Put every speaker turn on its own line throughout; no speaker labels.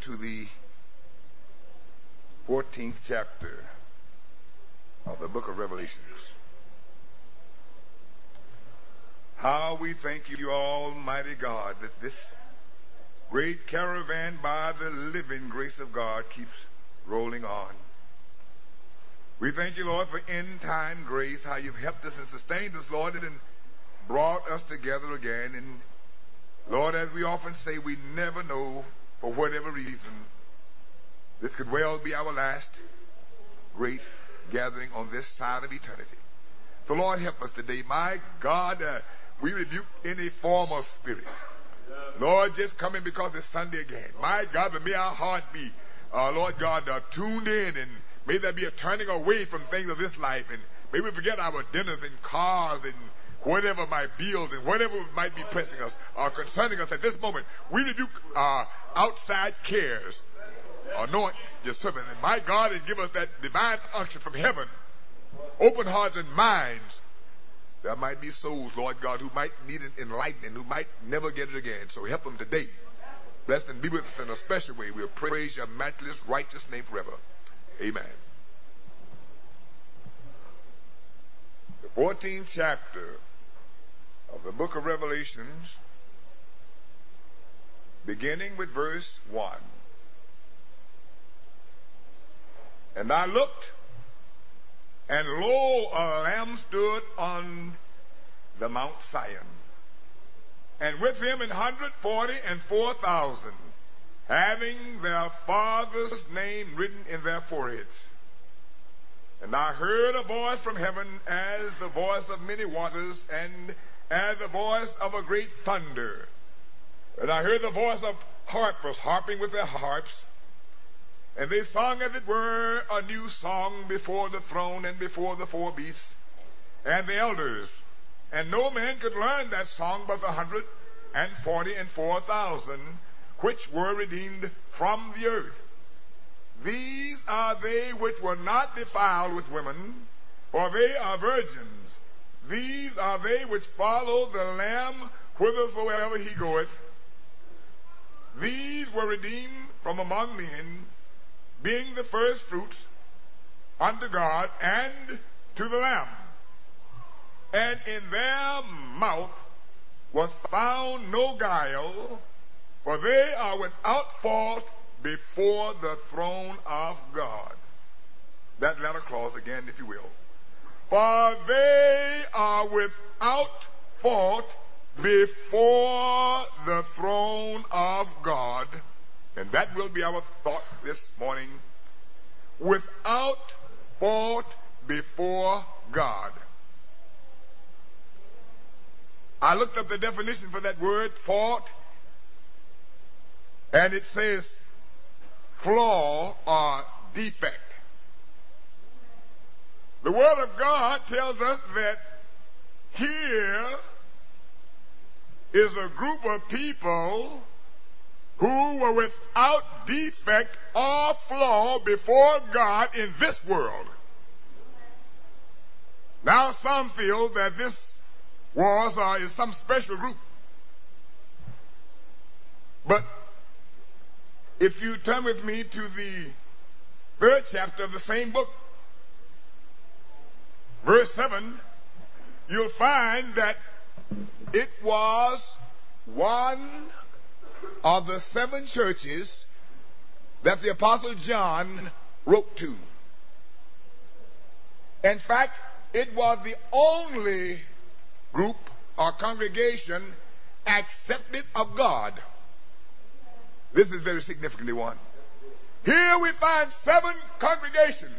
To the 14th chapter of the book of Revelations. How we thank you, Almighty God, that this great caravan by the living grace of God keeps rolling on. We thank you, Lord, for end time grace, how you've helped us and sustained us, Lord, and brought us together again. And Lord, as we often say, we never know for whatever reason, this could well be our last great gathering on this side of eternity. So Lord, help us today. My God, uh, we rebuke any form of spirit. Lord, just coming because it's Sunday again. My God, but may our hearts be, uh, Lord God, uh, tuned in and may there be a turning away from things of this life and may we forget our dinners and cars and whatever my bills and whatever might be pressing us or concerning us at this moment. We rebuke uh, outside cares. Anoint your servant. And my God, and give us that divine unction from heaven. Open hearts and minds. There might be souls, Lord God, who might need an enlightenment, who might never get it again. So help them today. Bless and be with us in a special way. We'll praise your matchless, righteous name forever. Amen. The 14th chapter of the book of Revelations beginning with verse 1. And I looked, and lo, a lamb stood on the Mount Sion, and with him an hundred forty and four thousand, having their father's name written in their foreheads. And I heard a voice from heaven as the voice of many waters, and as the voice of a great thunder. And I heard the voice of harpers harping with their harps. And they sung, as it were, a new song before the throne and before the four beasts and the elders. And no man could learn that song but the hundred and forty and four thousand which were redeemed from the earth. These are they which were not defiled with women, for they are virgins. These are they which follow the Lamb whithersoever he goeth. These were redeemed from among men, being the first fruits unto God and to the Lamb. And in their mouth was found no guile, for they are without fault before the throne of God. That letter clause again, if you will. For they are without fault before the throne of God, and that will be our thought this morning, without fault before God. I looked up the definition for that word, fault, and it says flaw or defect. The Word of God tells us that here is a group of people who were without defect or flaw before God in this world. Now some feel that this was or is some special group. But if you turn with me to the third chapter of the same book, verse 7, you'll find that it was one of the seven churches that the Apostle John wrote to. In fact, it was the only group or congregation accepted of God. This is very significantly one. Here we find seven congregations.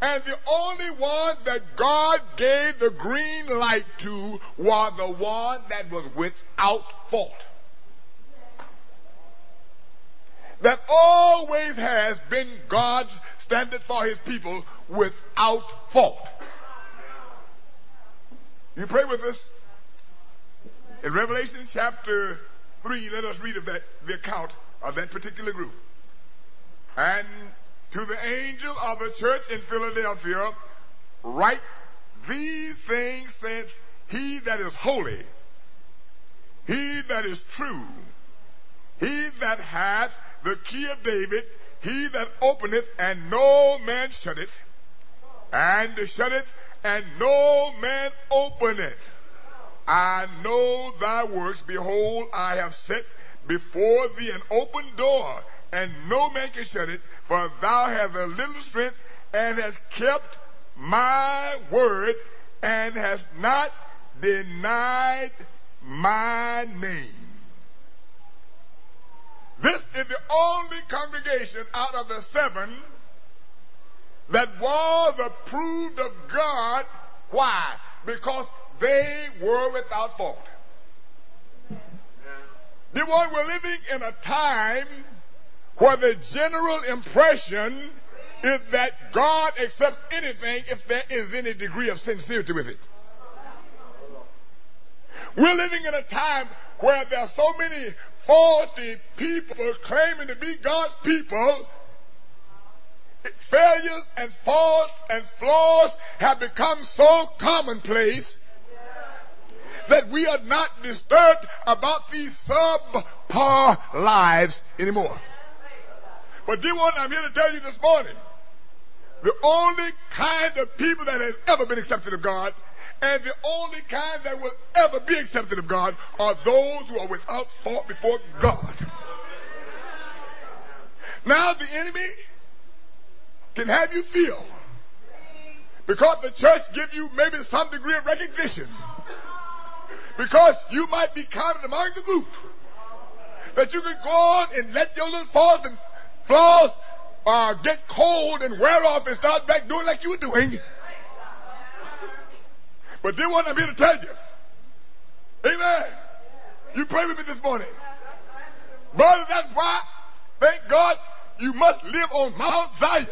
And the only one that God gave the green light to was the one that was without fault. That always has been God's standard for his people without fault. You pray with us? In Revelation chapter 3, let us read of that, the account of that particular group. And to the angel of the church in Philadelphia, write these things saith he that is holy, he that is true, he that hath the key of David, he that openeth and no man shutteth, and shutteth and no man openeth. I know thy works. Behold, I have set before thee an open door, and no man can shut it, for thou hast a little strength, and hast kept my word, and hast not denied my name. This is the only congregation out of the seven that was approved of God. Why? Because they were without fault. The one we're living in a time where the general impression is that God accepts anything if there is any degree of sincerity with it. We're living in a time where there are so many faulty people claiming to be God's people. Failures and faults and flaws have become so commonplace that we are not disturbed about these subpar lives anymore. But dear one, I'm here to tell you this morning, the only kind of people that has ever been accepted of God and the only kind that will ever be accepted of God are those who are without fault before God. Now the enemy can have you feel because the church give you maybe some degree of recognition because you might be counted among the group that you can go on and let your little faults and flaws get cold and wear off and start back doing like you were doing. But then what I'm here to tell you. Amen. You pray with me this morning. Brother, that's why, thank God, you must live on Mount Zion.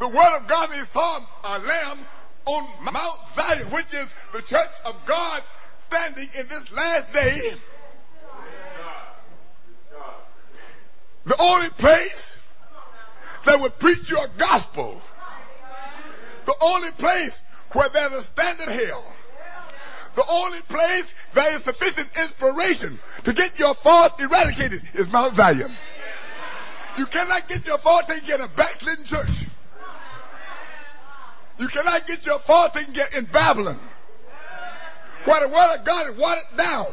The word of God is from a lamb on Mount Zion, which is the church of God standing in this last day. The only place that would preach your gospel. The only place where there's a standard hell. The only place there is sufficient inspiration to get your fault eradicated is Mount Zion. You cannot get your fault taken in a backslidden church. You cannot get your fault taken in Babylon. Where the word of God is watered down.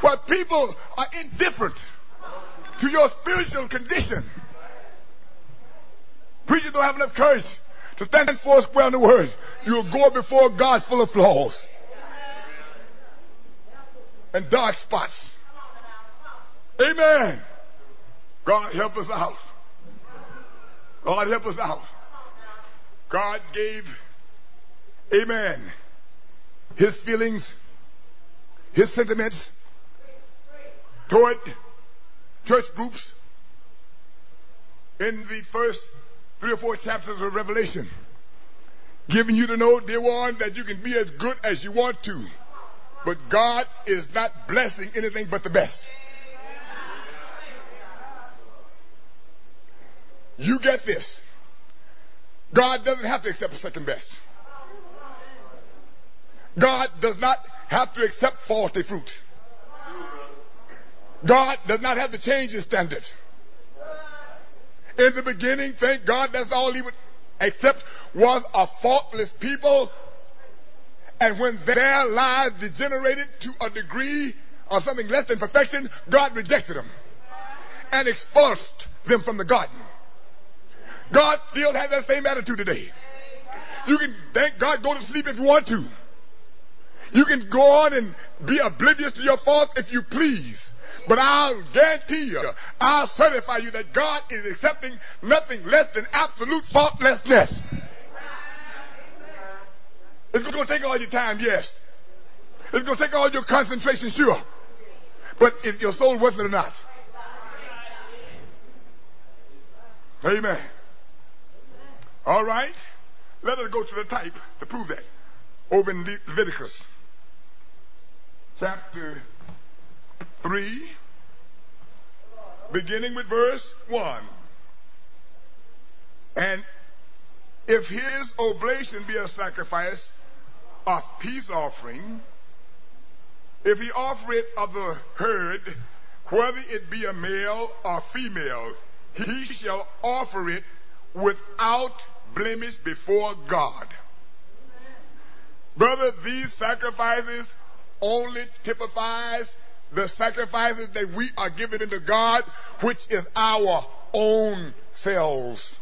Where people are indifferent to your spiritual condition. Preachers don't have enough courage to stand and four square in the word. You'll go before God full of flaws and dark spots. Amen. God help us out. God help us out. God gave, amen, his feelings, his sentiments toward church groups in the first three or four chapters of Revelation, giving you to know, dear one, that you can be as good as you want to, but God is not blessing anything but the best. You get this. God doesn't have to accept the second best. God does not have to accept faulty fruit. God does not have to change his standard. In the beginning, thank God, that's all he would accept was a faultless people. And when their lives degenerated to a degree of something less than perfection, God rejected them and expulsed them from the garden. God still has that same attitude today. You can thank God, go to sleep if you want to. You can go on and be oblivious to your faults if you please. But I'll guarantee you, I'll certify you that God is accepting nothing less than absolute faultlessness. It's going to take all your time, yes. It's going to take all your concentration, sure. But is your soul worth it or not? Amen. All right. Let us go to the type to prove that. Over in Leviticus chapter 3, beginning with verse 1. And if his oblation be a sacrifice of peace offering, if he offer it of the herd, whether it be a male or female, he shall offer it without blemish before God. Brother, these sacrifices only typifies the sacrifices that we are giving to God, which is our own selves.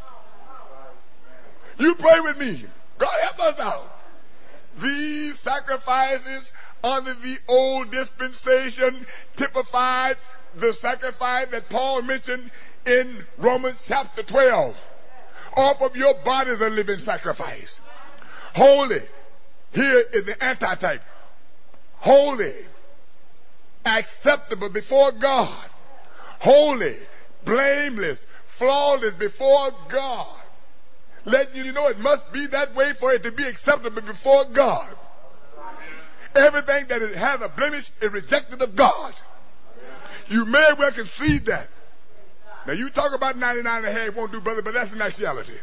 You pray with me. God help us out. These sacrifices under the old dispensation typified the sacrifice that Paul mentioned in Romans chapter 12. Offer your body as a living sacrifice. Holy. Here is the antitype. Holy. Acceptable before God. Holy. Blameless. Flawless before God letting you know it must be that way for it to be acceptable before God. Everything that has a blemish is rejected of God. You may well concede that. Now you talk about 99 and a half won't do, brother, but that's an actuality.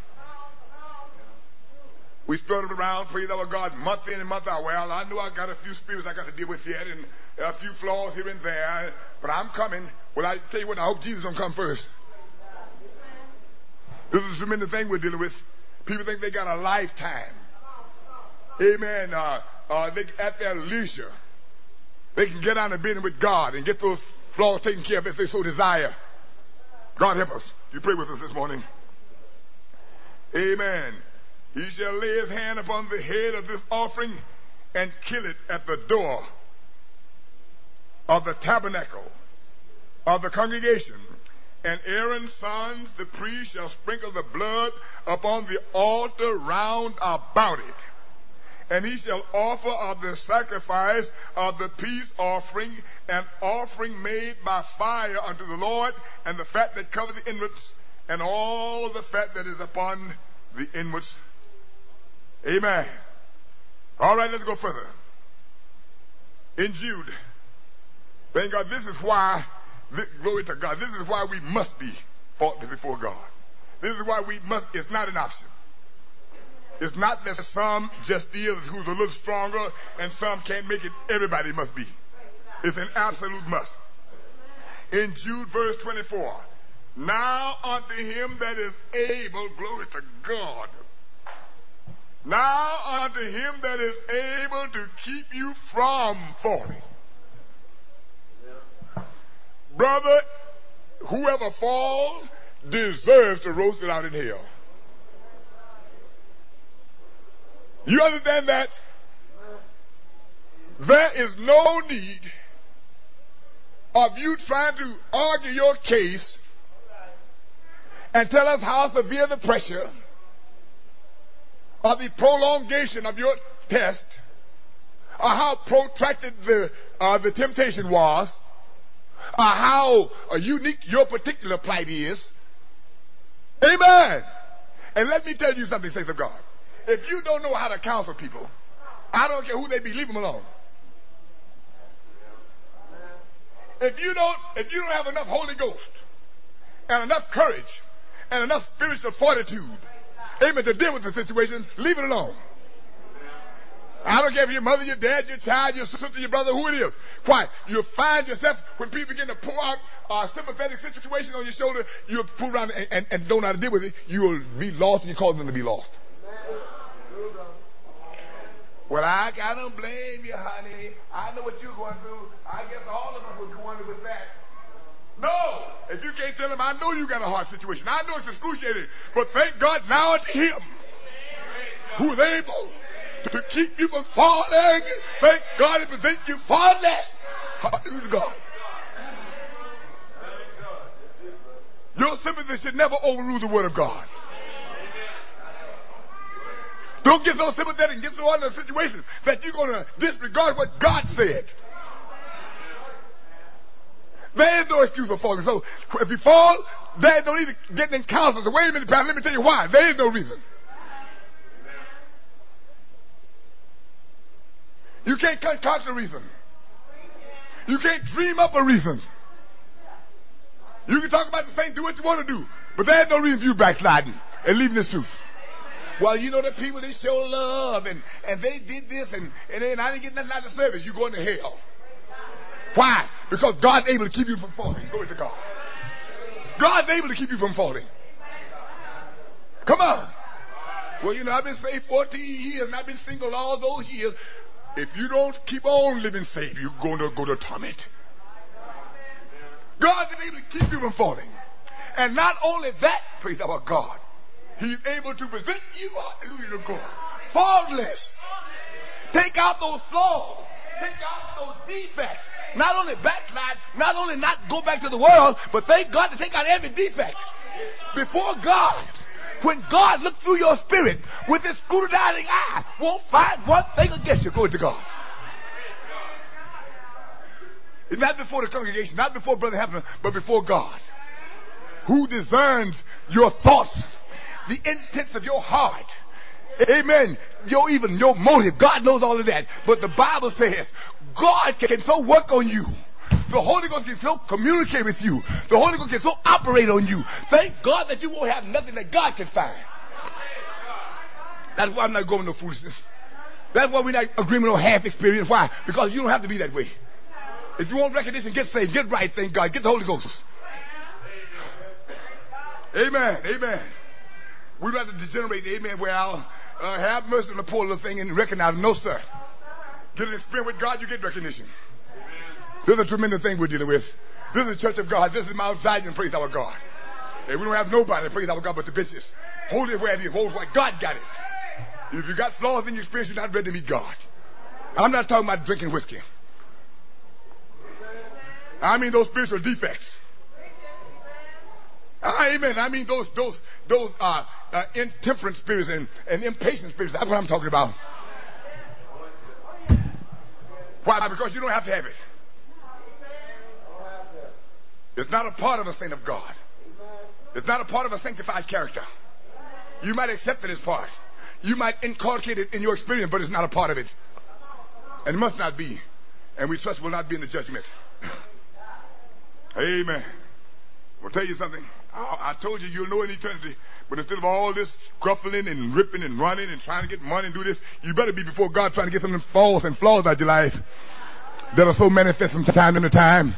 We spilled it around, praise our God, month in and month out. Well, I know I got a few spirits I got to deal with yet and a few flaws here and there, but I'm coming. Well, I tell you what, I hope Jesus don't come first. This is a tremendous thing we're dealing with. People think they got a lifetime. Amen. Uh, uh, they, at their leisure, they can get on the business with God and get those flaws taken care of if they so desire. God help us. You pray with us this morning. Amen. He shall lay his hand upon the head of this offering and kill it at the door of the tabernacle of the congregation and Aaron's sons, the priest, shall sprinkle the blood upon the altar round about it. And he shall offer of the sacrifice of the peace offering an offering made by fire unto the Lord, and the fat that covers the inwards, and all the fat that is upon the inwards. Amen. All right, let's go further. In Jude, thank God, this is why Glory to God. This is why we must be faultless before God. This is why we must, it's not an option. It's not that some just is who's a little stronger and some can't make it. Everybody must be. It's an absolute must. In Jude verse 24, now unto him that is able, glory to God. Now unto him that is able to keep you from falling Brother, whoever falls deserves to roast it out in hell. You understand that? There is no need of you trying to argue your case and tell us how severe the pressure or the prolongation of your test or how protracted the, uh, the temptation was or how uh, unique your particular plight is. Amen. And let me tell you something, saints of God. If you don't know how to counsel people, I don't care who they be, leave them alone. if you don't, if you don't have enough Holy Ghost and enough courage and enough spiritual fortitude, amen, to deal with the situation, leave it alone. I don't care if your mother, your dad, your child, your sister, your brother, who it is. Why? You'll find yourself when people begin to pour out a sympathetic situation on your shoulder, you'll pull around and, and, and don't know how to deal with it. You'll be lost and you cause them to be lost. Well, I, I don't blame you, honey. I know what you're going through. I guess all of us were going with that. No! If you can't tell him, I know you got a hard situation. I know it's excruciating. But thank God now it's him who is able to keep you from falling. Thank God it prevents you falling. Hallelujah God. Your sympathy should never overrule the word of God. Don't get so sympathetic and get so under a situation that you're going to disregard what God said. There is no excuse for falling. So if you fall, there is no need to get in counselors. Wait a minute, Pastor, let me tell you why. There is no reason. You can't concoct a reason. You can't dream up a reason. You can talk about the same, do what you want to do, but there's no reason for you backsliding and leaving the truth. Well, you know the people they show love and, and they did this and, and then I didn't get nothing out of the service. You're going to hell. Why? Because God's able to keep you from falling. Glory to God. God's able to keep you from falling. Come on. Well, you know, I've been saved 14 years and I've been single all those years. If you don't keep on living safe, you're going to go to torment. God is able to keep you from falling. And not only that, praise our God, He's able to present you, hallelujah to God, faultless. Take out those flaws. Take out those defects. Not only backslide, not only not go back to the world, but thank God to take out every defect. Before God, when God looked through your spirit with his scrutinizing eye, won't find one thing against you. Glory to God. Not before the congregation, not before Brother Hampton, but before God, who discerns your thoughts, the intents of your heart. Amen. Your even your motive. God knows all of that. But the Bible says God can so work on you. The Holy Ghost can so communicate with you. The Holy Ghost can so operate on you. Thank God that you won't have nothing that God can find. That's why I'm not going to foolishness. That's why we're not agreeing on half experience. Why? Because you don't have to be that way. If you want recognition, get saved, get right, thank God, get the Holy Ghost. Amen, amen. We have to degenerate, amen, where I'll uh, have mercy on the poor little thing and recognize. No, sir. Get an experience with God, you get recognition. This is a tremendous thing we're dealing with. This is the church of God. This is Mount Zion, praise our God. And we don't have nobody, praise our God, but the bitches. Hold it where it is. Hold it God got it. If you got flaws in your experience, you're not ready to meet God. I'm not talking about drinking whiskey. I mean those spiritual defects. Amen. I mean those those those uh, uh, intemperate spirits and, and impatient spirits. That's what I'm talking about. Why? Because you don't have to have it. It's not a part of a saint of God. It's not a part of a sanctified character. You might accept it as part. You might inculcate it in your experience, but it's not a part of it. And it must not be. And we trust will not be in the judgment. Amen. I'll tell you something. I, I, told you you'll know in eternity. But instead of all this scuffling and ripping and running and trying to get money and do this, you better be before God trying to get something false and flaws out of your life that are so manifest from time to time.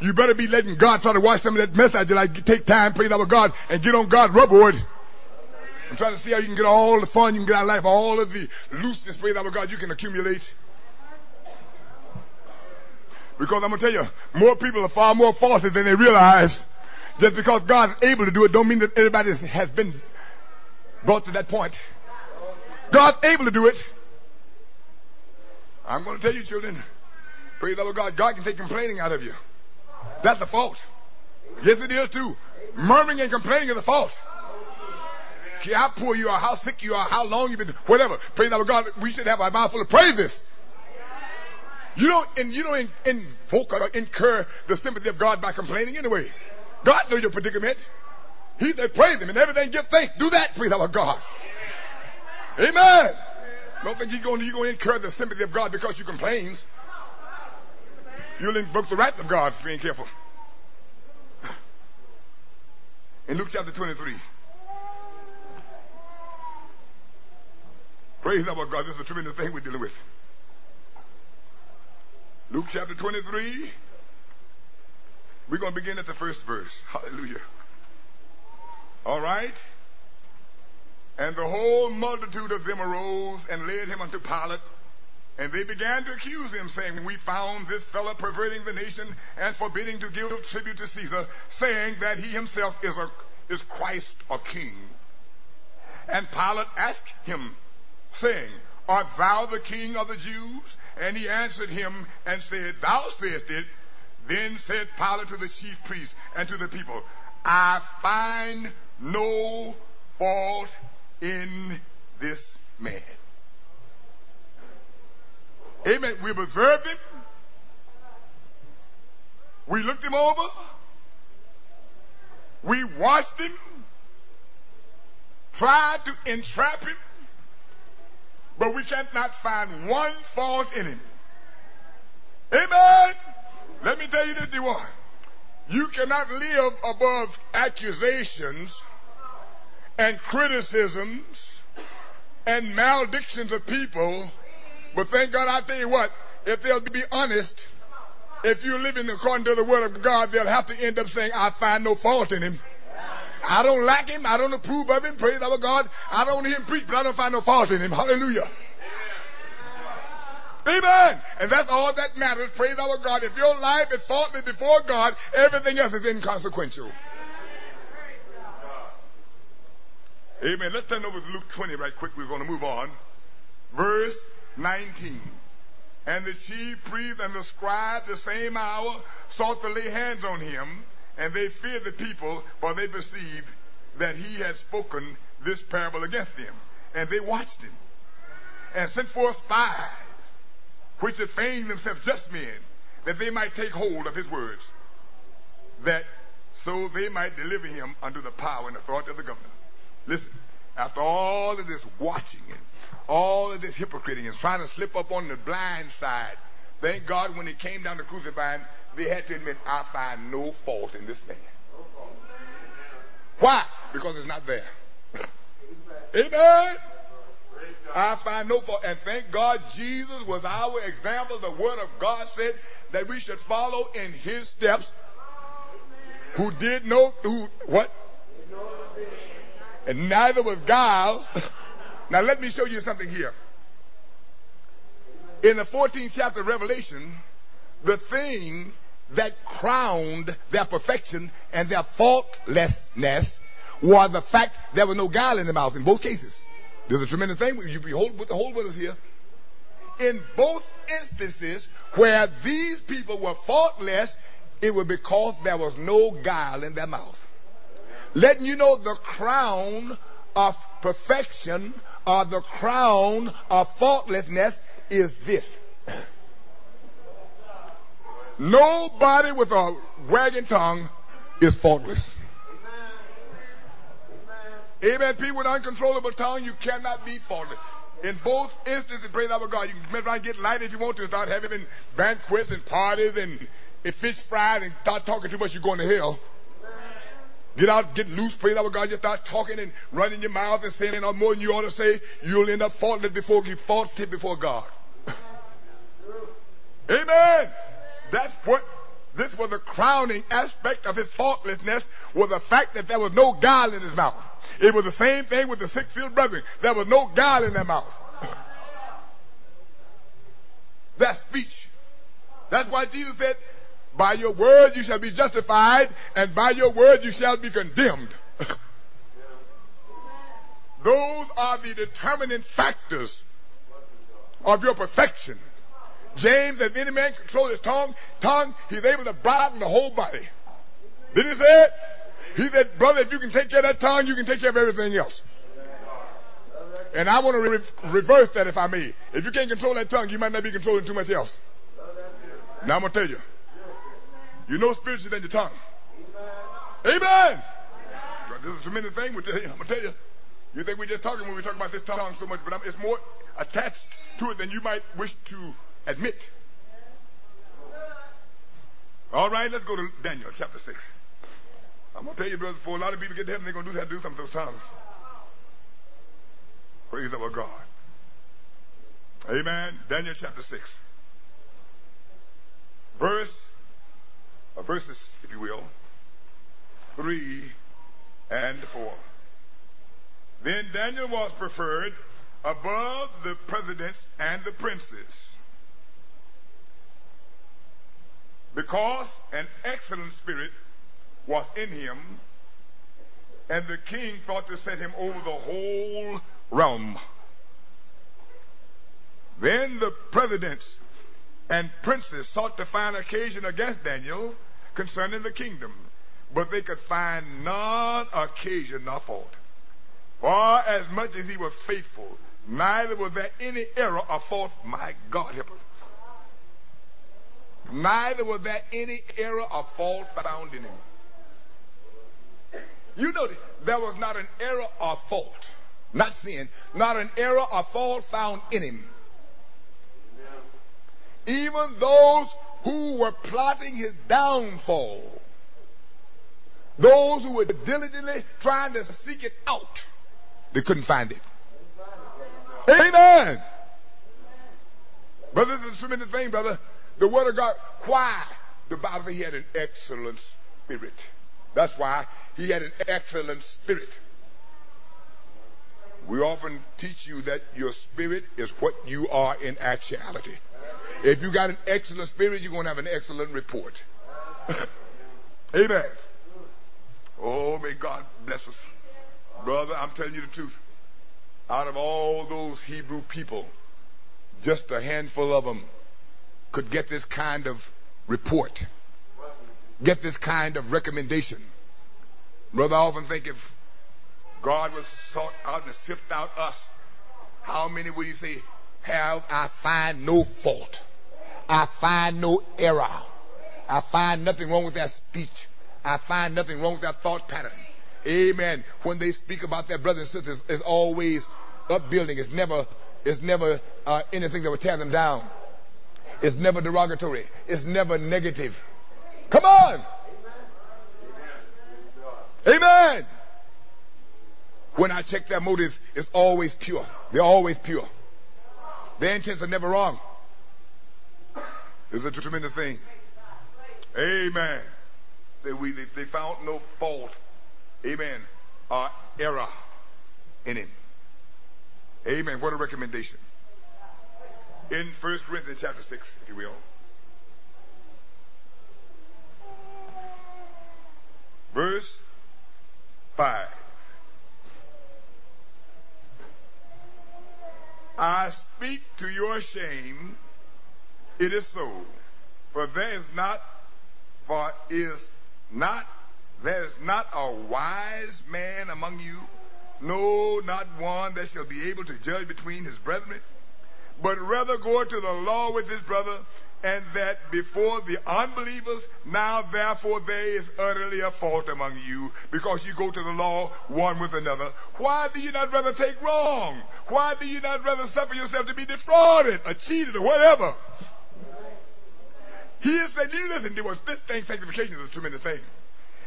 You better be letting God try to wash some of that mess out your life. Take time, praise our God, and get on God's rubberboard. I'm trying to see how you can get all the fun you can get out of life, all of the looseness, praise our God, you can accumulate. Because I'm to tell you, more people are far more false than they realize. Just because God's able to do it don't mean that everybody has been brought to that point. God's able to do it. I'm going to tell you, children, praise the Lord God, God can take complaining out of you. That's a fault. Yes, it is too. Murmuring and complaining is a fault. How poor you are, how sick you are, how long you've been, whatever. Praise the God. We should have our mouth full of praises. You don't, and you don't invoke or incur the sympathy of God by complaining anyway. God knows your predicament. He said, praise Him and everything give thanks. Do that, praise our God. Amen. Don't think you're going, you're going to incur the sympathy of God because you complain. You'll invoke the wrath of God if you ain't careful. In Luke chapter 23. Praise our God. This is a tremendous thing we're dealing with. Luke chapter 23. We're going to begin at the first verse. Hallelujah. All right. And the whole multitude of them arose and led him unto Pilate. And they began to accuse him, saying, We found this fellow perverting the nation and forbidding to give tribute to Caesar, saying that he himself is, a, is Christ a king. And Pilate asked him, saying, Art thou the king of the Jews? And he answered him and said, Thou sayest it. Then said Pilate to the chief priests and to the people, I find no fault in this man. Amen. We've observed him. We looked him over. We watched him. Tried to entrap him. But we cannot find one fault in him. Amen. Let me tell you this, one. You cannot live above accusations and criticisms and maledictions of people. But thank God, I tell you what, if they'll be honest, if you're living according to the word of God, they'll have to end up saying, I find no fault in him. I don't like him. I don't approve of him. Praise our God. I don't hear him preach, but I don't find no fault in him. Hallelujah. Amen. And that's all that matters. Praise our God. If your life is faultless before God, everything else is inconsequential. Amen. Let's turn over to Luke 20 right quick. We're going to move on. Verse 19. And the chief priest and the scribe the same hour sought to lay hands on him, and they feared the people, for they perceived that he had spoken this parable against them. And they watched him, and sent forth spies which had feigned themselves just men, that they might take hold of his words, that so they might deliver him unto the power and authority of the governor. Listen, after all of this watching and all of this hypocriting and trying to slip up on the blind side, thank God when it came down to crucifying, they had to admit, I find no fault in this man. Why? Because it's not there. Amen. I find no fault. And thank God Jesus was our example. The Word of God said that we should follow in His steps. Who did know who what? And neither was guile. now let me show you something here. In the 14th chapter of Revelation, the thing that crowned their perfection and their faultlessness was the fact there was no guile in the mouth in both cases. There's a tremendous thing. You behold with the whole with us here. In both instances where these people were faultless, it was because there was no guile in their mouth. Letting you know the crown of perfection or the crown of faultlessness is this. Nobody with a wagging tongue is faultless. Amen. People with uncontrollable tongue, you cannot be faultless. In both instances, praise our God, you can try and get light if you want to, start having banquets and parties and fish fries and start talking too much, you're going to hell. Get out, get loose, praise our God, just start talking and running your mouth and saying no more than you ought to say, you'll end up faultless before you faultless before God. Amen. That's what this was the crowning aspect of his faultlessness was the fact that there was no guile in his mouth. It was the same thing with the six sealed brethren. There was no guile in their mouth. That speech. That's why Jesus said, by your words you shall be justified, and by your words you shall be condemned. Those are the determining factors of your perfection. James says, any man control his tongue, tongue, he's able to bridle the whole body. Did he say it? He said, brother, if you can take care of that tongue, you can take care of everything else. And I want to re- reverse that if I may. If you can't control that tongue, you might not be controlling too much else. Now I'm going to tell you. You know spiritually than your tongue. Amen. This is a tremendous thing. I'm to tell you. You think we're just talking when we talk about this tongue so much, but it's more attached to it than you might wish to admit. All right, let's go to Daniel chapter 6. I'm to tell you, brothers, before a lot of people get to heaven, they're to do, to do some of those tongues. Praise our God. Amen. Daniel chapter 6. Verse, verses, if you will, 3 and 4. Then Daniel was preferred above the presidents and the princes because an excellent spirit was in him, and the king thought to set him over the whole realm. Then the presidents and princes sought to find occasion against Daniel concerning the kingdom, but they could find none occasion nor fault. For as much as he was faithful, neither was there any error or fault. My God help us. Neither was there any error or fault found in him. You notice there was not an error or fault, not sin, not an error or fault found in him. Even those who were plotting his downfall, those who were diligently trying to seek it out, they couldn't find it. Amen. Brother, this tremendous thing, brother. The Word of God. Why? The Bible says he had an excellent spirit. That's why he had an excellent spirit. We often teach you that your spirit is what you are in actuality. If you got an excellent spirit, you're going to have an excellent report. Amen. Oh, may God bless us. Brother, I'm telling you the truth. Out of all those Hebrew people, just a handful of them could get this kind of report, get this kind of recommendation. Brother, I often think if God was sought out to sift out us, how many would he say, have I find no fault? I find no error. I find nothing wrong with that speech. I find nothing wrong with that thought pattern. Amen. When they speak about their brothers and sisters, it's always upbuilding. It's never, it's never uh, anything that would tear them down. It's never derogatory. It's never negative. Come on. Amen. When I check their motives, it's always pure. They're always pure. Their intents are never wrong. It's a tremendous thing. Amen. They, we, they, they found no fault. Amen. Or error in him. Amen. What a recommendation. In 1 Corinthians chapter 6, if you will. Verse 5. I speak to your shame. It is so. For there is not, for is not, there is not a wise man among you, no, not one that shall be able to judge between his brethren, but rather go to the law with his brother, and that before the unbelievers, now therefore there is utterly a fault among you, because you go to the law one with another. Why do you not rather take wrong? Why do you not rather suffer yourself to be defrauded or cheated or whatever? He is saying, listen, there was this thing, sanctification is a tremendous thing.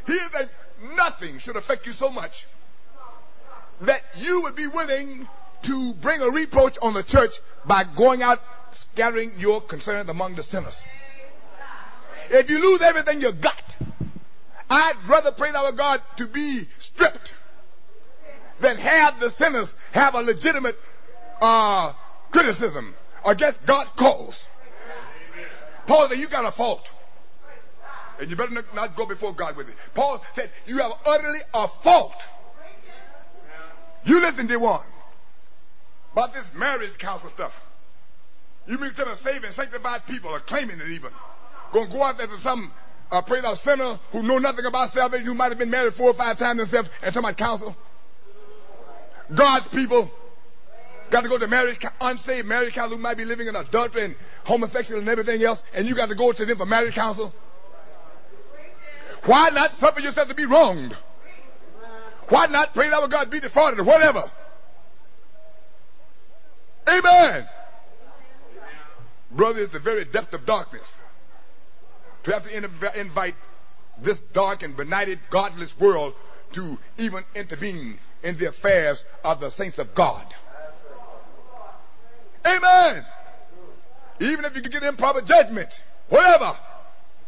He is saying, nothing should affect you so much that you would be willing to bring a reproach on the church by going out scattering your concerns among the sinners. If you lose everything you got, I'd rather praise our God to be stripped than have the sinners have a legitimate uh, criticism against God's cause. Paul said, You got a fault. And you better not go before God with it. Paul said, You have utterly a fault. You listen to one about this marriage counsel stuff. You mean tell me saved and sanctified people are claiming it even. Gonna go out there to some uh, pray thou sinner who know nothing about salvation, who might have been married four or five times themselves, and talk about counsel. God's people got to go to marriage, unsaved marriage counsel who might be living in adultery and homosexual and everything else, and you got to go to them for marriage counsel. Why not suffer yourself to be wronged? Why not pray that our God be defrauded or whatever? Amen. Brother, it's the very depth of darkness. to have to invite this dark and benighted, godless world to even intervene in the affairs of the saints of God. Amen. Even if you could get improper judgment, whatever,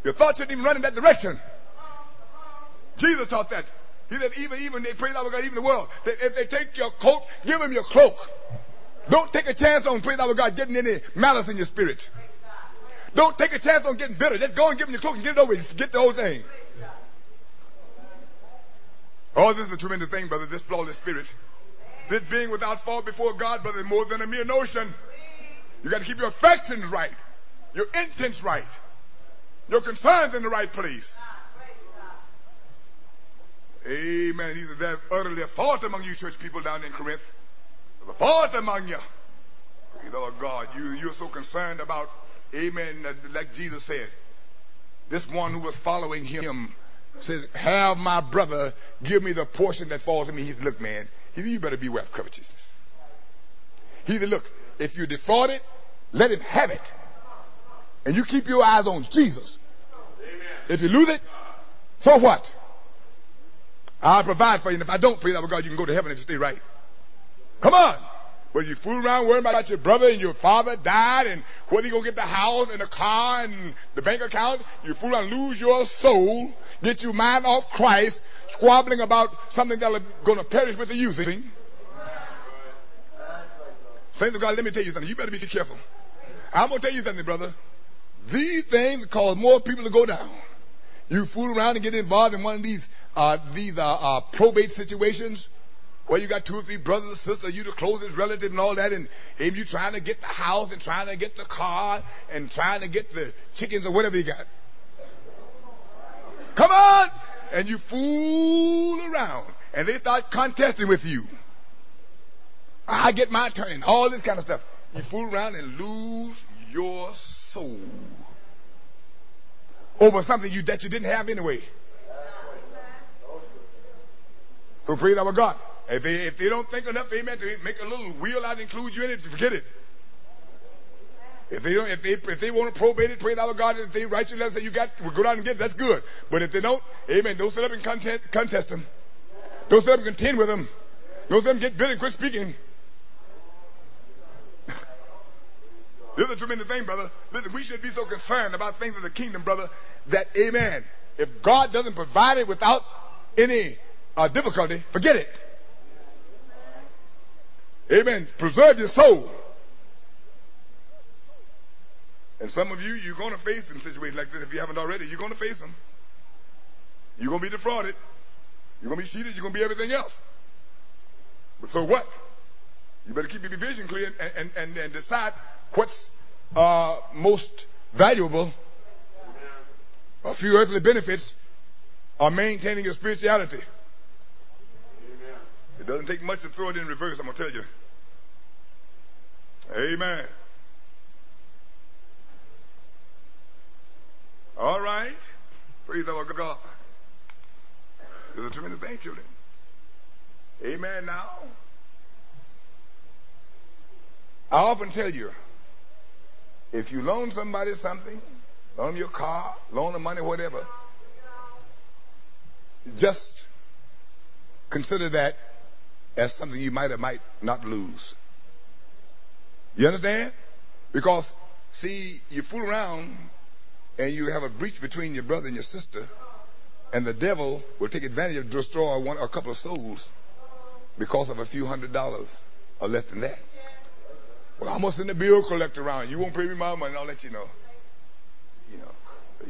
your thoughts shouldn't even run in that direction. Jesus taught that. He said, even, even, they praise our God, even the world. If they take your coat, give them your cloak. Don't take a chance on, praise our God, getting any malice in your spirit. Don't take a chance on getting bitter. Just go and give them your cloak and get it over with. Get the whole thing. Oh, this is a tremendous thing, brother, this flawless spirit. This being without fault before God, brother, more than a mere notion. You got to keep your affections right, your intents right, your concerns in the right place. Amen. There's utterly a fault among you church people down in Corinth. There's a fault among you. You know, God, you, you're so concerned about, amen, like Jesus said. This one who was following him says, have my brother give me the portion that falls to me. He said, look, man, you better beware of covetousness. He said, look, if you defraud it, let him have it. And you keep your eyes on Jesus. Amen. If you lose it, so what? I'll provide for you. And if I don't, pray that with God, you can go to heaven if you stay right. Come on. Whether you fool around worrying about your brother and your father died and whether you're going to get the house and the car and the bank account, you fool around, lose your soul, get your mind off Christ, squabbling about something that's going to perish with the using. Saints of God, let me tell you something. You better be careful. I'm going to tell you something, brother. These things cause more people to go down. You fool around and get involved in one of these uh, these uh, uh, probate situations where you got two or three brothers and sisters, you the closest relative and all that, and, and you trying to get the house and trying to get the car and trying to get the chickens or whatever you got. Come on! And you fool around and they start contesting with you. I get my turn, and all this kind of stuff. You fool around and lose your soul over something you that you didn't have anyway. So praise our God. If they, if they don't think enough, amen, to make a little wheel out and include you in it, forget it. If they don't, if they, if they want to probate it, praise our God, if they write you a letter say you got, we'll go down and get it, that's good. But if they don't, amen, don't sit up and contest, contest them. Don't sit up and contend with them. Don't sit up and get bitter and quit speaking. this is a tremendous thing, brother. Listen, we should be so concerned about things of the kingdom, brother, that, amen, if God doesn't provide it without any uh, difficulty, forget it. Amen. Preserve your soul. And some of you, you're going to face some situations like this if you haven't already. You're going to face them. You're going to be defrauded. You're going to be cheated. You're going to be everything else. But so what? You better keep your vision clear and, and, and, and decide what's uh, most valuable. A few earthly benefits are maintaining your spirituality. It doesn't take much to throw it in reverse, I'm going to tell you. Amen. All right. Praise our God. It's a tremendous thing, children. Amen now. I often tell you, if you loan somebody something, loan them your car, loan them money, whatever, just consider that as something you might or might not lose. You understand? Because, see, you fool around and you have a breach between your brother and your sister, and the devil will take advantage of destroy one a couple of souls because of a few hundred dollars or less than that. Well, I'm gonna send a bill collector around. You won't pay me my money, I'll let you know. You know.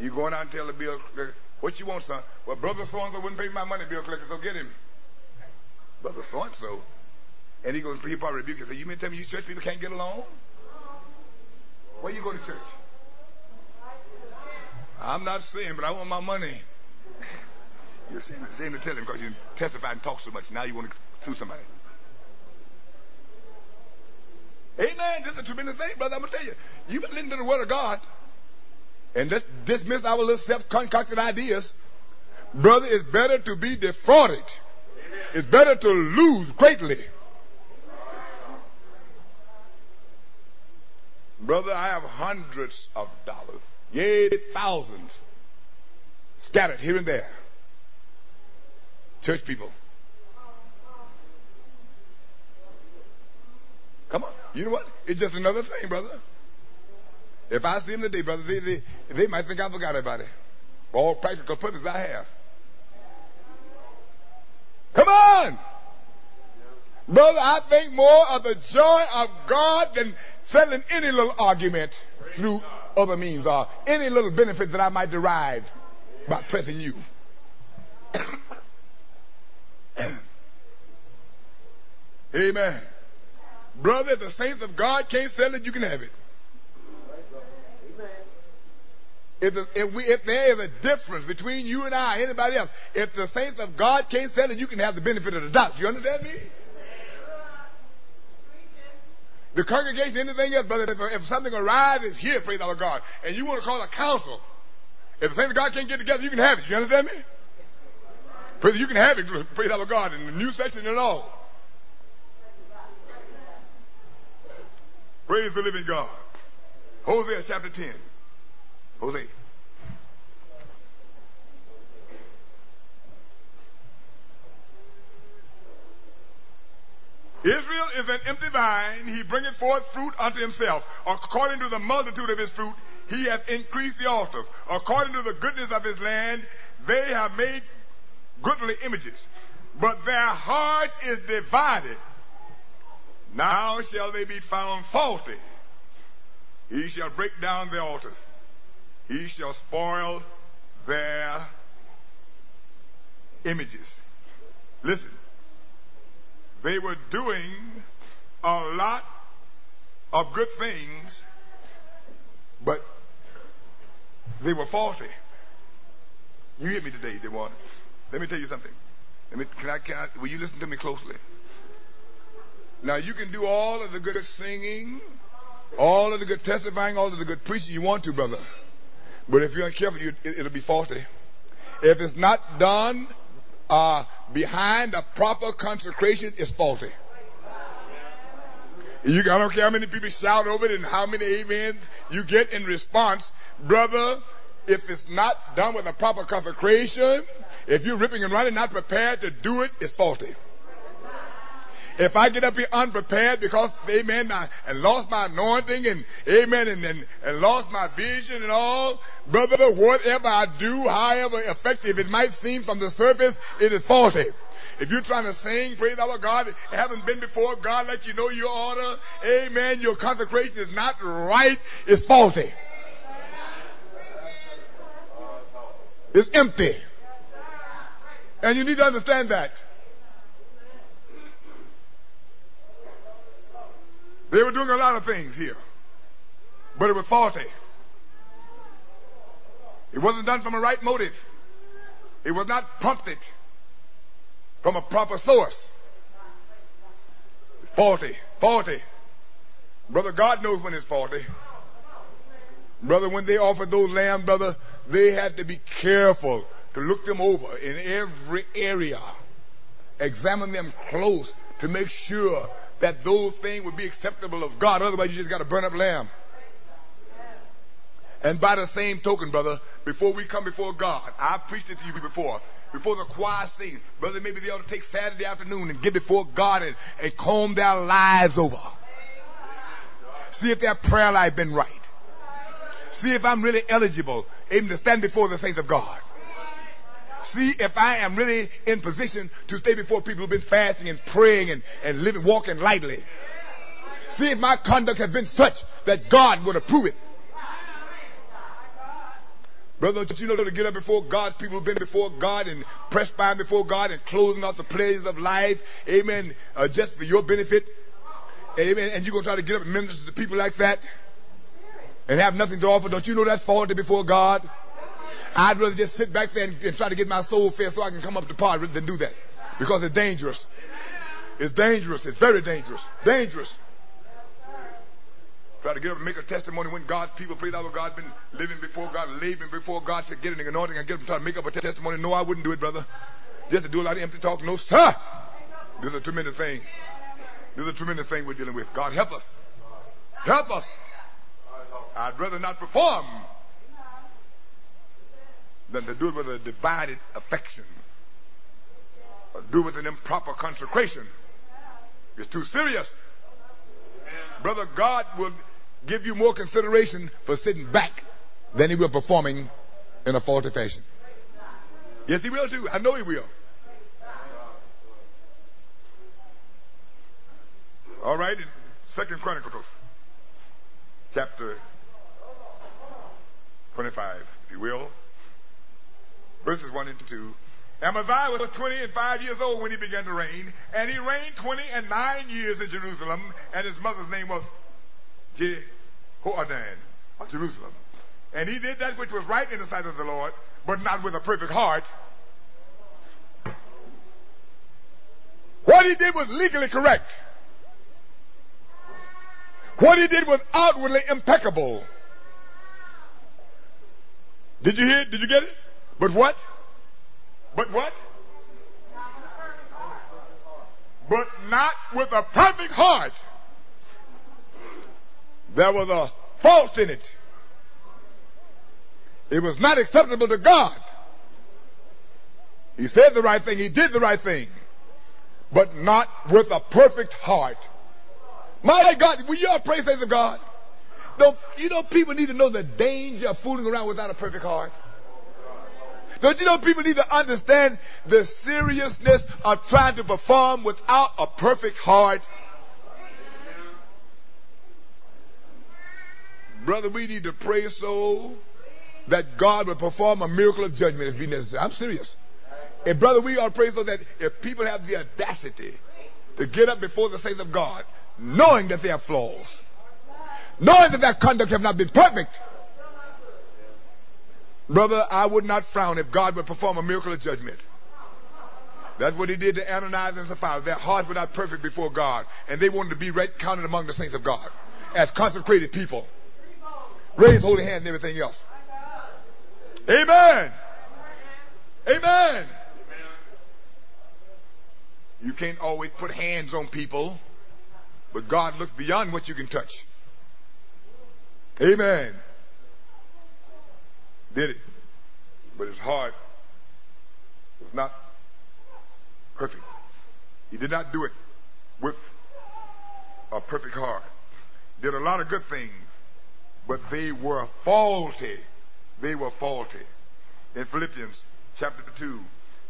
You going out and tell the bill collector, what you want, son? Well, brother so and so wouldn't pay my money, bill collector, so get him brother so and so. And he goes, he probably rebuke and say, You mean tell me you church people can't get along? Where you go to church? I'm not saying, but I want my money. You're saying, saying to tell him because you testify and talk so much. Now you want to sue somebody. Amen. This is a tremendous thing, brother. I'm going to tell you. You've been listening to the word of God. And let's dismiss our little self-concocted ideas. Brother, it's better to be defrauded it's better to lose greatly. Brother, I have hundreds of dollars, yea, thousands scattered here and there. Church people. Come on. You know what? It's just another thing, brother. If I see them today, brother, they, they, they might think I forgot about it. For all practical purposes I have. Come on! Brother, I think more of the joy of God than settling any little argument through other means or any little benefit that I might derive by pressing you. Amen. Brother, if the saints of God can't sell it, you can have it. Amen. If, the, if, we, if there is a difference between you and I, anybody else, if the saints of God can't sell it, you can have the benefit of the doubt. You understand me? The congregation, anything else, brother, if, if something arises here, praise our God, and you want to call a council, if the saints of God can't get together, you can have it. You understand me? Praise, you can have it, praise our God, in the new section and all. Praise the living God. Hosea chapter 10. Hosea. Israel is an empty vine. He bringeth forth fruit unto himself. According to the multitude of his fruit, he hath increased the altars. According to the goodness of his land, they have made goodly images. But their heart is divided. Now shall they be found faulty. He shall break down their altars. He shall spoil their images. Listen, they were doing a lot of good things, but they were faulty. You hear me today, Dewan. Let me tell you something. Let me, can I, can I, will you listen to me closely? Now you can do all of the good singing, all of the good testifying, all of the good preaching you want to, brother. But if you're careful, you, it, will be faulty. If it's not done uh, behind a proper consecration, is faulty. You, I don't care how many people shout over it and how many amen you get in response, brother. If it's not done with a proper consecration, if you're ripping and running, not prepared to do it, it's faulty. If I get up here unprepared because, amen, I, and lost my anointing and, amen, and, and, and lost my vision and all, brother, whatever I do, however effective it might seem from the surface, it is faulty. If you're trying to sing, praise our God, haven't been before God let you know your order, amen, your consecration is not right, it's faulty. It's empty. And you need to understand that. They were doing a lot of things here, but it was faulty. It wasn't done from a right motive. It was not prompted from a proper source. Faulty, faulty. Brother, God knows when it's faulty. Brother, when they offered those lambs, brother, they had to be careful to look them over in every area. Examine them close to make sure that those things would be acceptable of God. Otherwise, you just got to burn up lamb. And by the same token, brother, before we come before God, I preached it to you before. Before the choir sings, brother, maybe they ought to take Saturday afternoon and get before God and, and comb their lives over. See if their prayer life been right. See if I'm really eligible even to stand before the saints of God see if I am really in position to stay before people who've been fasting and praying and, and living, walking lightly. See if my conduct has been such that God would approve it. Brother, don't you know to get up before God's people who've been before God and pressed by before God and closing off the pleasures of life, amen, uh, just for your benefit, amen, and you're going to try to get up and minister to people like that and have nothing to offer. Don't you know that's faulty before God? I'd rather just sit back there and, and try to get my soul fed so I can come up to par than do that. Because it's dangerous. It's dangerous. It's very dangerous. Dangerous. Try to get up and make a testimony when God's people, praise our God, been living before God, laboring before God to get an anointing and get them try to make up a testimony. No, I wouldn't do it, brother. Just to do a lot of empty talk. No, sir. This is a tremendous thing. This is a tremendous thing we're dealing with. God help us. Help us. I'd rather not perform than to do it with a divided affection or do it with an improper consecration. It's too serious. Brother, God will give you more consideration for sitting back than he will performing in a faulty fashion. Yes, he will too. I know he will. All right, in Second Chronicles, chapter 25, if you will, verses 1 and 2. Amaziah was 20 and 5 years old when he began to reign, and he reigned 20 and 9 years in Jerusalem, and his mother's name was Jehoaddan of Jerusalem. And he did that which was right in the sight of the Lord, but not with a perfect heart. What he did was legally correct. What he did was outwardly impeccable. Did you hear? Did you get it? But what? But what? But not with a perfect heart. There was a fault in it. It was not acceptable to God. He said the right thing, he did the right thing, but not with a perfect heart. My God, will you all praise the God? Don't, you know, people need to know the danger of fooling around without a perfect heart. Don't you know people need to understand the seriousness of trying to perform without a perfect heart? Brother, we need to pray so that God will perform a miracle of judgment if be necessary. I'm serious. And brother, we ought to pray so that if people have the audacity to get up before the saints of God, knowing that they have flaws, knowing that their conduct have not been perfect, brother, I would not frown if God would perform a miracle of judgment. That's what he did to Ananias and Sapphira. Their hearts were not perfect before God, and they wanted to be counted among the saints of God as consecrated people. Raise holy hand and everything else. Amen. Amen. You can't always put hands on people, but God looks beyond what you can touch. Amen. Did it. But his heart was not perfect. He did not do it with a perfect heart. Did a lot of good things, but they were faulty. They were faulty. In Philippians chapter 2,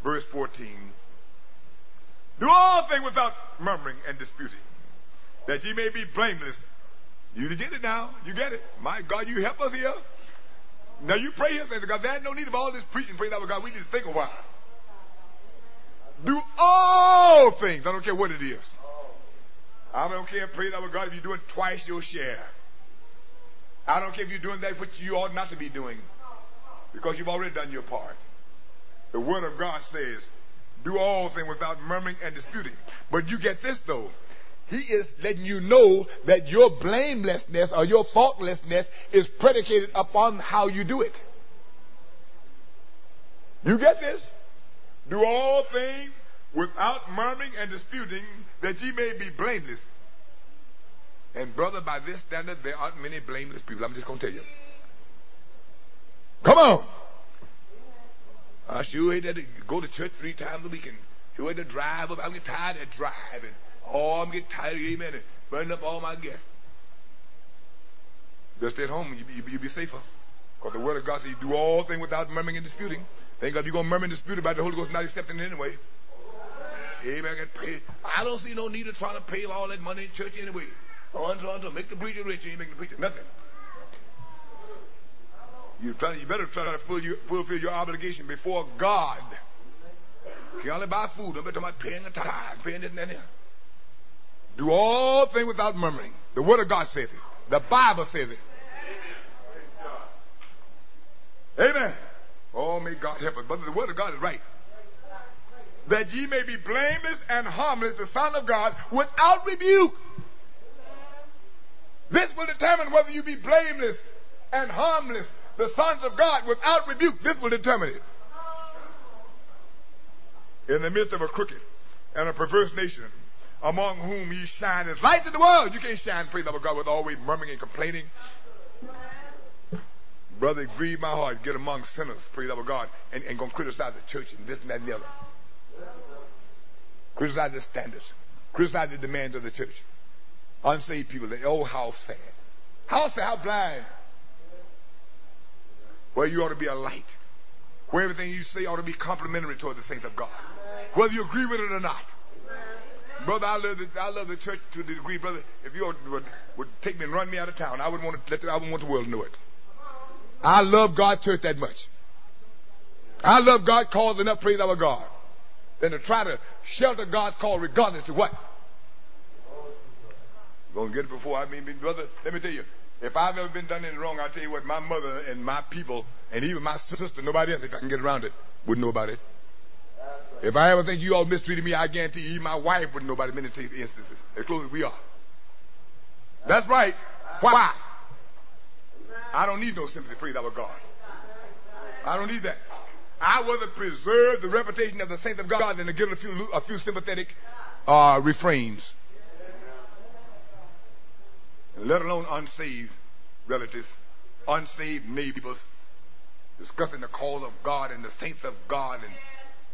verse 14, do all things without murmuring and disputing, that ye may be blameless. You get it now. You get it. My God, you help us here. Now you pray here, say to God, there's no need of all this preaching, praise our God. We need to think a while. Do all things. I don't care what it is. I don't care, praise our God, if you're doing twice your share. I don't care if you're doing that which you ought not to be doing because you've already done your part. The Word of God says, do all things without murmuring and disputing. But you get this though. He is letting you know that your blamelessness or your faultlessness is predicated upon how you do it. You get this? Do all things without murmuring and disputing that ye may be blameless. And brother, by this standard, there aren't many blameless people. I'm just going to tell you. Come on. I sure hate to go to church three times a week and sure hate to drive up. I'm tired of driving. Oh, I'm getting tired of amen burning up all my gas. Just stay at home. You, you, you be safer. Because the word of God says you do all things without murmuring and disputing. Thank God you're going to murmur and dispute about the Holy Ghost not accepting it anyway. Amen. I don't see no need of trying to pay all that money in church anyway. To, on to make the preacher rich, you ain't making the preacher nothing. You try, you better try to fulfill your, fulfill your obligation before God. You can only buy food. I'm talking about paying a tithe, paying this and that. Do all things without murmuring. The Word of God says it. The Bible says it. Amen. Oh, may God help us. But the Word of God is right. That ye may be blameless and harmless, the Son of God, without rebuke. This will determine whether you be blameless and harmless the sons of God without rebuke. This will determine it. In the midst of a crooked and a perverse nation, among whom ye shine as lights in the world. You can't shine, praise our God, with always murmuring and complaining. Brother, it my heart. Get among sinners, praise our God, and, and to criticize the church and this and that and the other. Criticize the standards. Criticize the demands of the church. Unsaved people, they, oh, how sad. How sad, how blind. Well, you ought to be a light. Where everything you say ought to be complimentary toward the saints of God. Whether you agree with it or not. Brother, I love the, I love the church to the degree, brother, if you would, would take me and run me out of town, I wouldn't want to let the, I wouldn't want the world to know it. I love God's church that much. I love God calls enough praise our God than to try to shelter God's call regardless to what. Gonna get it before I mean, brother. Let me tell you, if I've ever been done anything wrong, I'll tell you what, my mother and my people, and even my sister, nobody else, if I can get around it, wouldn't know about it. If I ever think you all mistreated me, I guarantee you, my wife wouldn't know about many instances, as close as we are. That's right. Why? I don't need no sympathy, praise our God. I don't need that. I rather preserve the reputation of the saints of God than to give a few, a few sympathetic uh, refrains. Let alone unsaved relatives, unsaved neighbors, discussing the call of God and the saints of God and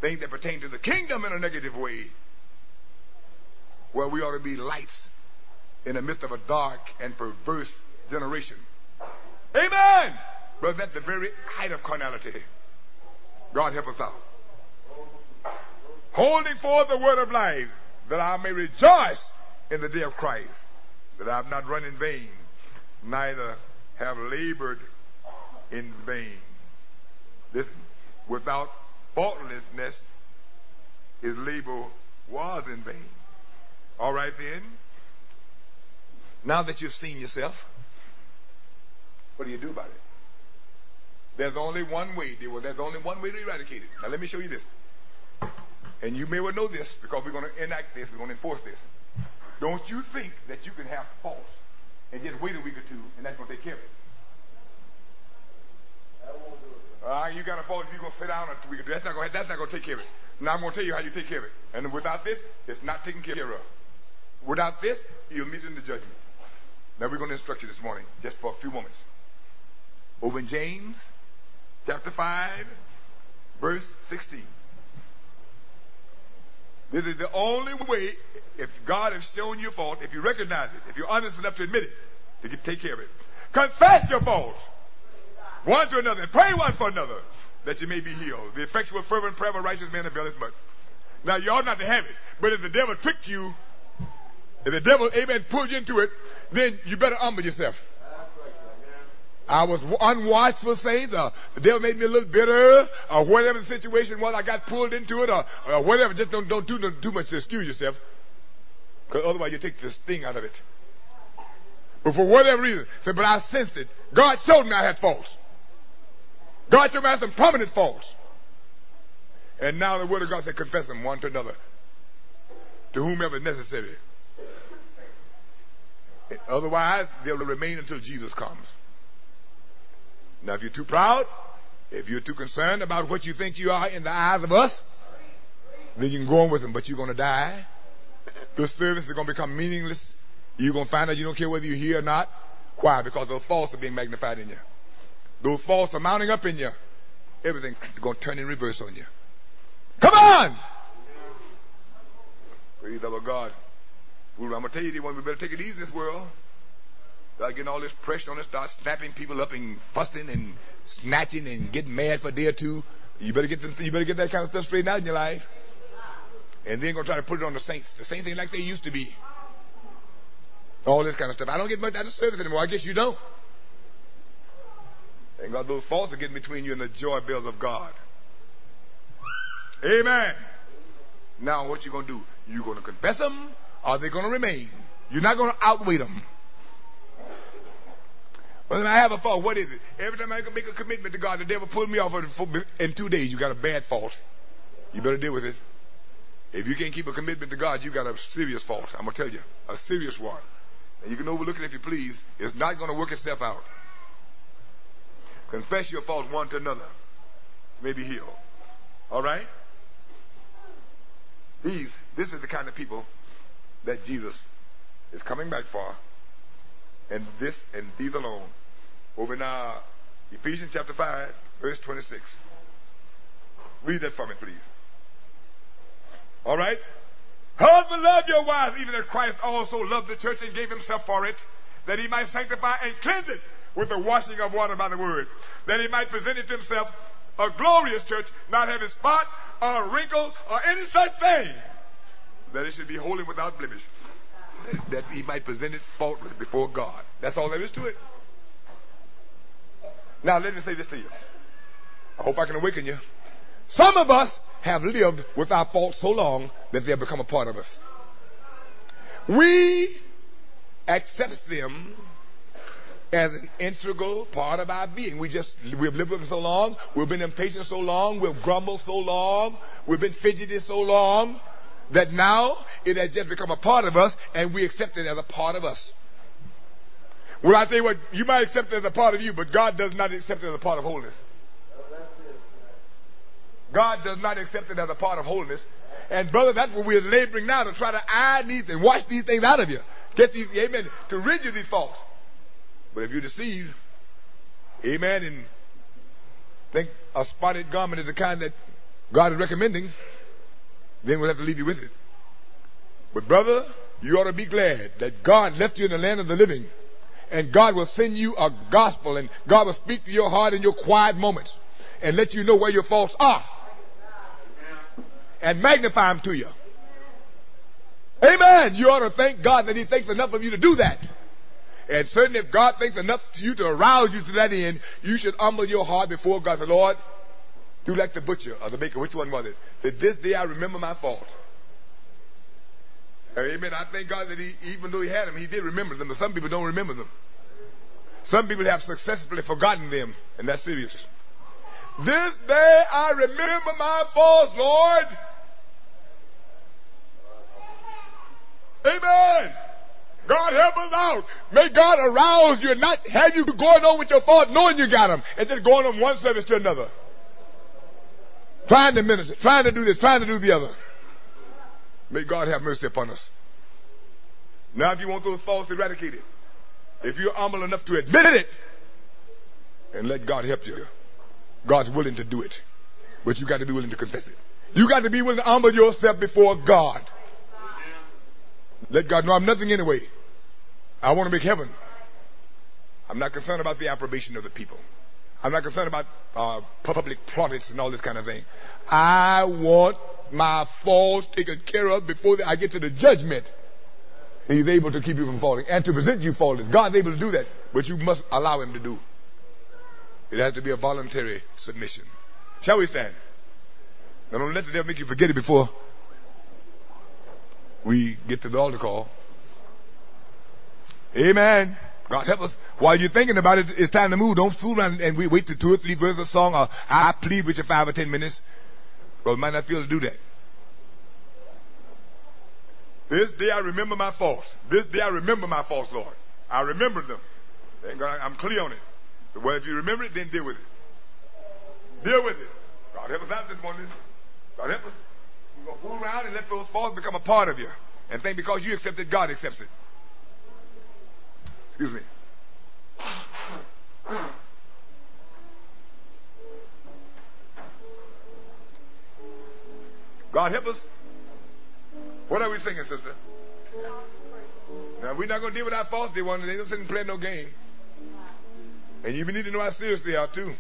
things that pertain to the kingdom in a negative way. Where we ought to be lights in the midst of a dark and perverse generation. Amen! But that's the very height of carnality. God help us out. Holding forth the word of life, that I may rejoice in the day of Christ, that I have not run in vain, neither have labored in vain. Listen, without faultlessness, his labor was in vain. All right then. Now that you've seen yourself, what do you do about it? There's only one way. There's only one way to eradicate it. Now let me show you this. And you may well know this because we're going to enact this. We're going to enforce this. Don't you think that you can have faults and just wait a week or two and that's going to take care of it? Uh, you got a fault. You're going to sit down or. That's not going. To take care of it. Now I'm going to tell you how you take care of it. And without this, it's not taken care of. Without this, you'll meet in the judgment. Now we're going to instruct you this morning, just for a few moments. Over in James chapter 5, verse 16. This is the only way, if God has shown you fault, if you recognize it, if you're honest enough to admit it, to take care of it. Confess your faults one to another and pray one for another that you may be healed. The effectual, fervent prayer of a righteous man availeth much. Now, you ought not to have it, but if the devil tricked you, if the devil, amen, pulled you into it, then you better humble yourself. I was unwatchful, saints, or the devil made me a little bitter, or whatever the situation was, I got pulled into it, or, whatever. Just don't, don't do no, too much to excuse yourself, because otherwise you take the sting out of it. But for whatever reason, say, but I sensed it. God showed me I had faults. God I had some permanent faults. And now the word of God said, confess them one to another, to whomever necessary. Otherwise, they'll remain until Jesus comes. Now, if you're too proud, if you're too concerned about what you think you are in the eyes of us, then you can go on with them, but you're going to die. The service is going to become meaningless. You're going to find out you don't care whether you're here or not. Why? Because those faults are being magnified in you. Those faults are mounting up in you. Everything's going to turn in reverse on you. Come on! Praise our God. I'm going to tell you, we better take it easy in this world. Start getting all this pressure on us, start snapping people up and fussing and snatching and getting mad for a day or two. You better get the, you better get that kind of stuff straightened out in your life. And then gonna try to put it on the saints. The saints ain't like they used to be. All this kind of stuff. I don't get much out of service anymore. I guess you don't. Thank God those faults are getting between you and the joy bells of God. Amen. Now what you gonna do? You gonna confess them? Or are they gonna remain? You're not gonna outweigh them. Well, then I have a fault, what is it? Every time I make a commitment to God, the devil pulls me off in two days. You got a bad fault. You better deal with it. If you can't keep a commitment to God, you got a serious fault. I'm gonna tell you, a serious one. And you can overlook it if you please. It's not gonna work itself out. Confess your faults one to another. May be healed. All right? These, this is the kind of people that Jesus is coming back for. And this and these alone over in uh, Ephesians chapter 5, verse 26. Read that for me, please. All right? Husband, love your wives, even as Christ also loved the church and gave himself for it, that he might sanctify and cleanse it with the washing of water by the word, that he might present it to himself a glorious church, not having spot or wrinkle or any such thing, that it should be holy without blemish, that he might present it faultless before God. That's all there is to it. Now, let me say this to you. I hope I can awaken you. Some of us have lived with our faults so long that they have become a part of us. We accept them as an integral part of our being. We just, we've lived with it so long, we've been impatient so long, we've grumbled so long, we've been fidgety so long, that now it has just become a part of us and we accept it as a part of us. Well, I tell you what, you might accept it as a part of you, but God does not accept it as a part of holiness. God does not accept it as a part of holiness. And brother, that's what we're laboring now to try to iron these and wash these things out of you. Get these, amen, to rid you of these faults. But if you deceive, amen, and think a spotted garment is the kind that God is recommending, then we'll have to leave you with it. But brother, you ought to be glad that God left you in the land of the living. And God will send you a gospel and God will speak to your heart in your quiet moments and let you know where your faults are. And magnify them to you. Amen. You ought to thank God that He thinks enough of you to do that. And certainly if God thinks enough to you to arouse you to that end, you should humble your heart before God. Say, Lord, do like the butcher or the baker. Which one was it? That this day I remember my fault. Amen. I thank God that he, even though he had them, he did remember them, but some people don't remember them. Some people have successfully forgotten them, and that's serious. This day I remember my faults, Lord. Amen. God help us out. May God arouse you and not have you going on with your fault knowing you got them and just going from one service to another. Trying to minister, trying to do this, trying to do the other. May God have mercy upon us. Now, if you want those faults eradicated, if you're humble enough to admit it and let God help you, God's willing to do it. But you got to be willing to confess it. You got to be willing to humble yourself before God. Let God know I'm nothing anyway. I want to make heaven. I'm not concerned about the approbation of the people. I'm not concerned about uh, public plaudits and all this kind of thing. I want my faults taken care of before I get to the judgment. He's able to keep you from falling and to present you faultless. God's able to do that, but you must allow him to do. It has to be a voluntary submission. Shall we stand? Now don't let the devil make you forget it before we get to the altar call. Amen. God help us. While you're thinking about it, it's time to move. Don't fool around and we wait to two or three verses of song or I plead with you five or ten minutes. But we might not feel to do that. This day I remember my faults. This day I remember my faults, Lord. I remember them. I'm clear on it. Well, if you remember it, then deal with it. Deal with it. God help us out this morning. God help us. You're going to fool around and let those faults become a part of you. And think because you accept it, God accepts it. Excuse me. God help us. What are we singing, sister? Now, we're not going to deal with our faults, dear one. They don't sit and play no game. And you need to know how serious they are, too.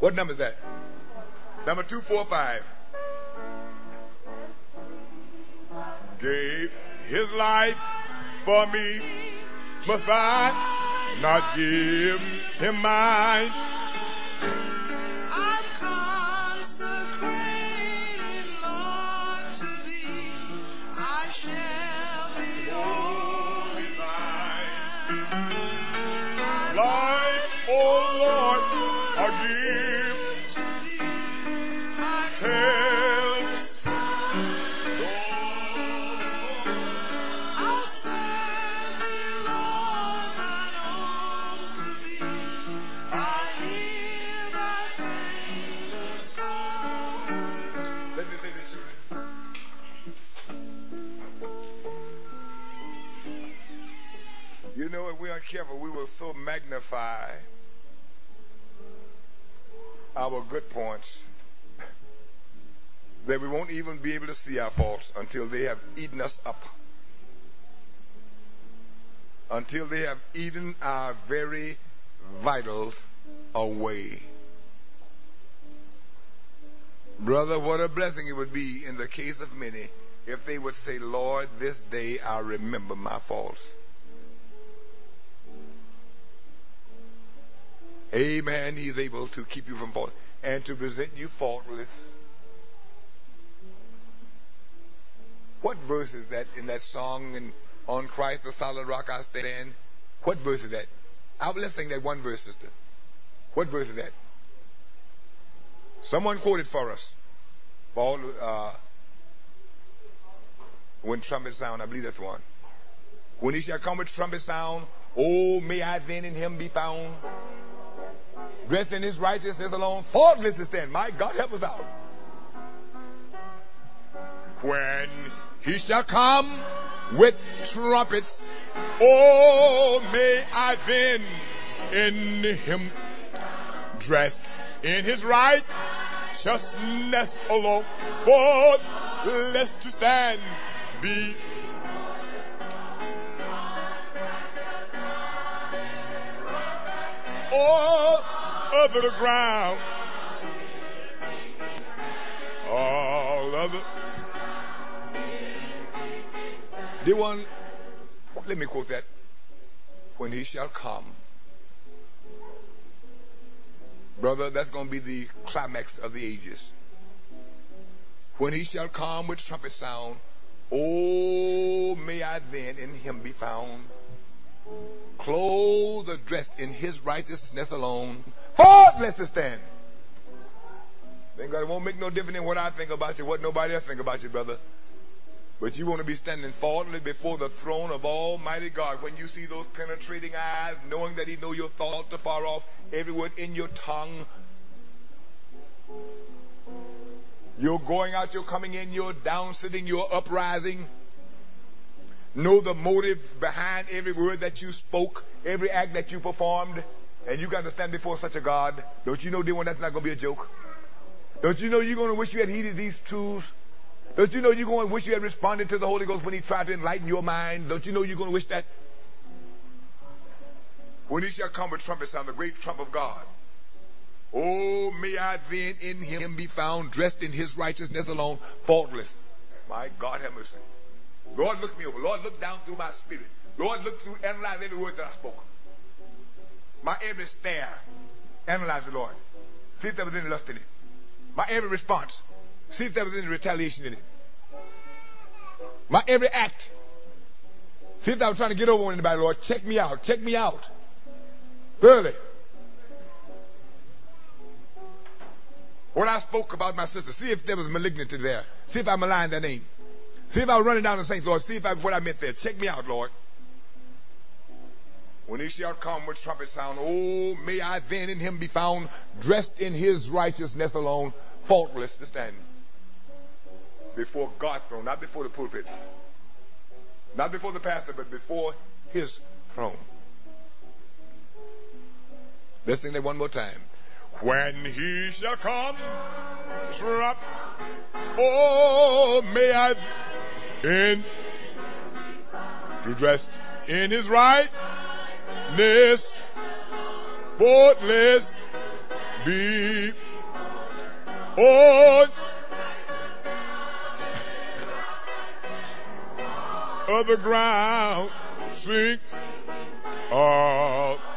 What number is that? Number 245. Gave his life for me. Must I not give him mine? Magnify our good points that we won't even be able to see our faults until they have eaten us up. Until they have eaten our very vitals away. Brother, what a blessing it would be in the case of many if they would say, Lord, this day I remember my faults. Amen. He's able to keep you from fault and to present you faultless. What verse is that in that song and on Christ the solid rock I stand? What verse is that? I, let's sing that one verse, sister. What verse is that? Someone quoted for us. Paul, uh, when trumpet sound, I believe that's one. When he shall come with trumpet sound, oh, may I then in him be found. Dressed in his righteousness alone, faultless to stand. My God, help us out. When he shall come with trumpets, oh, may I then in him dressed in his righteousness alone, faultless to stand be all over the ground. All of it. The one, let me quote that. When he shall come. Brother, that's going to be the climax of the ages. When he shall come with trumpet sound, Oh, may I then in him be found, clothed or dressed in his righteousness alone, faultless to stand. Thank God it won't make no difference in what I think about you, what nobody else think about you, brother. But you want to be standing faultless before the throne of Almighty God when you see those penetrating eyes, knowing that He know your thoughts afar off, every word in your tongue, you're going out, you're coming in, you're down sitting, you're uprising. Know the motive behind every word that you spoke, every act that you performed, and you got to stand before such a God. Don't you know, dear one, that's not going to be a joke? Don't you know you're going to wish you had heeded these truths? Don't you know you're going to wish you had responded to the Holy Ghost when He tried to enlighten your mind? Don't you know you're going to wish that? When He shall come with trumpet sound, the great trump of God. Oh, may I then in him be found dressed in his righteousness alone, faultless. My God have mercy. Lord, look me over. Lord, look down through my spirit. Lord, look through, analyze every word that I spoke. My every stare. Analyze the Lord. See if there was any lust in it. My every response. See if there was any retaliation in it. My every act. See if I was trying to get over on anybody, Lord. Check me out. Check me out. Thoroughly. What I spoke about my sister. See if there was malignity there. See if I maligned their name. See if I was running down the saints, Lord. See if I, what I meant there. Check me out, Lord. When he shall come with trumpet sound, oh, may I then in him be found dressed in his righteousness alone, faultless to stand before God's throne, not before the pulpit, not before the pastor, but before his throne. Let's sing that one more time. When he shall come, trap, oh, may I in dressed in his rightness, faultless, be on of the ground, sink, ah.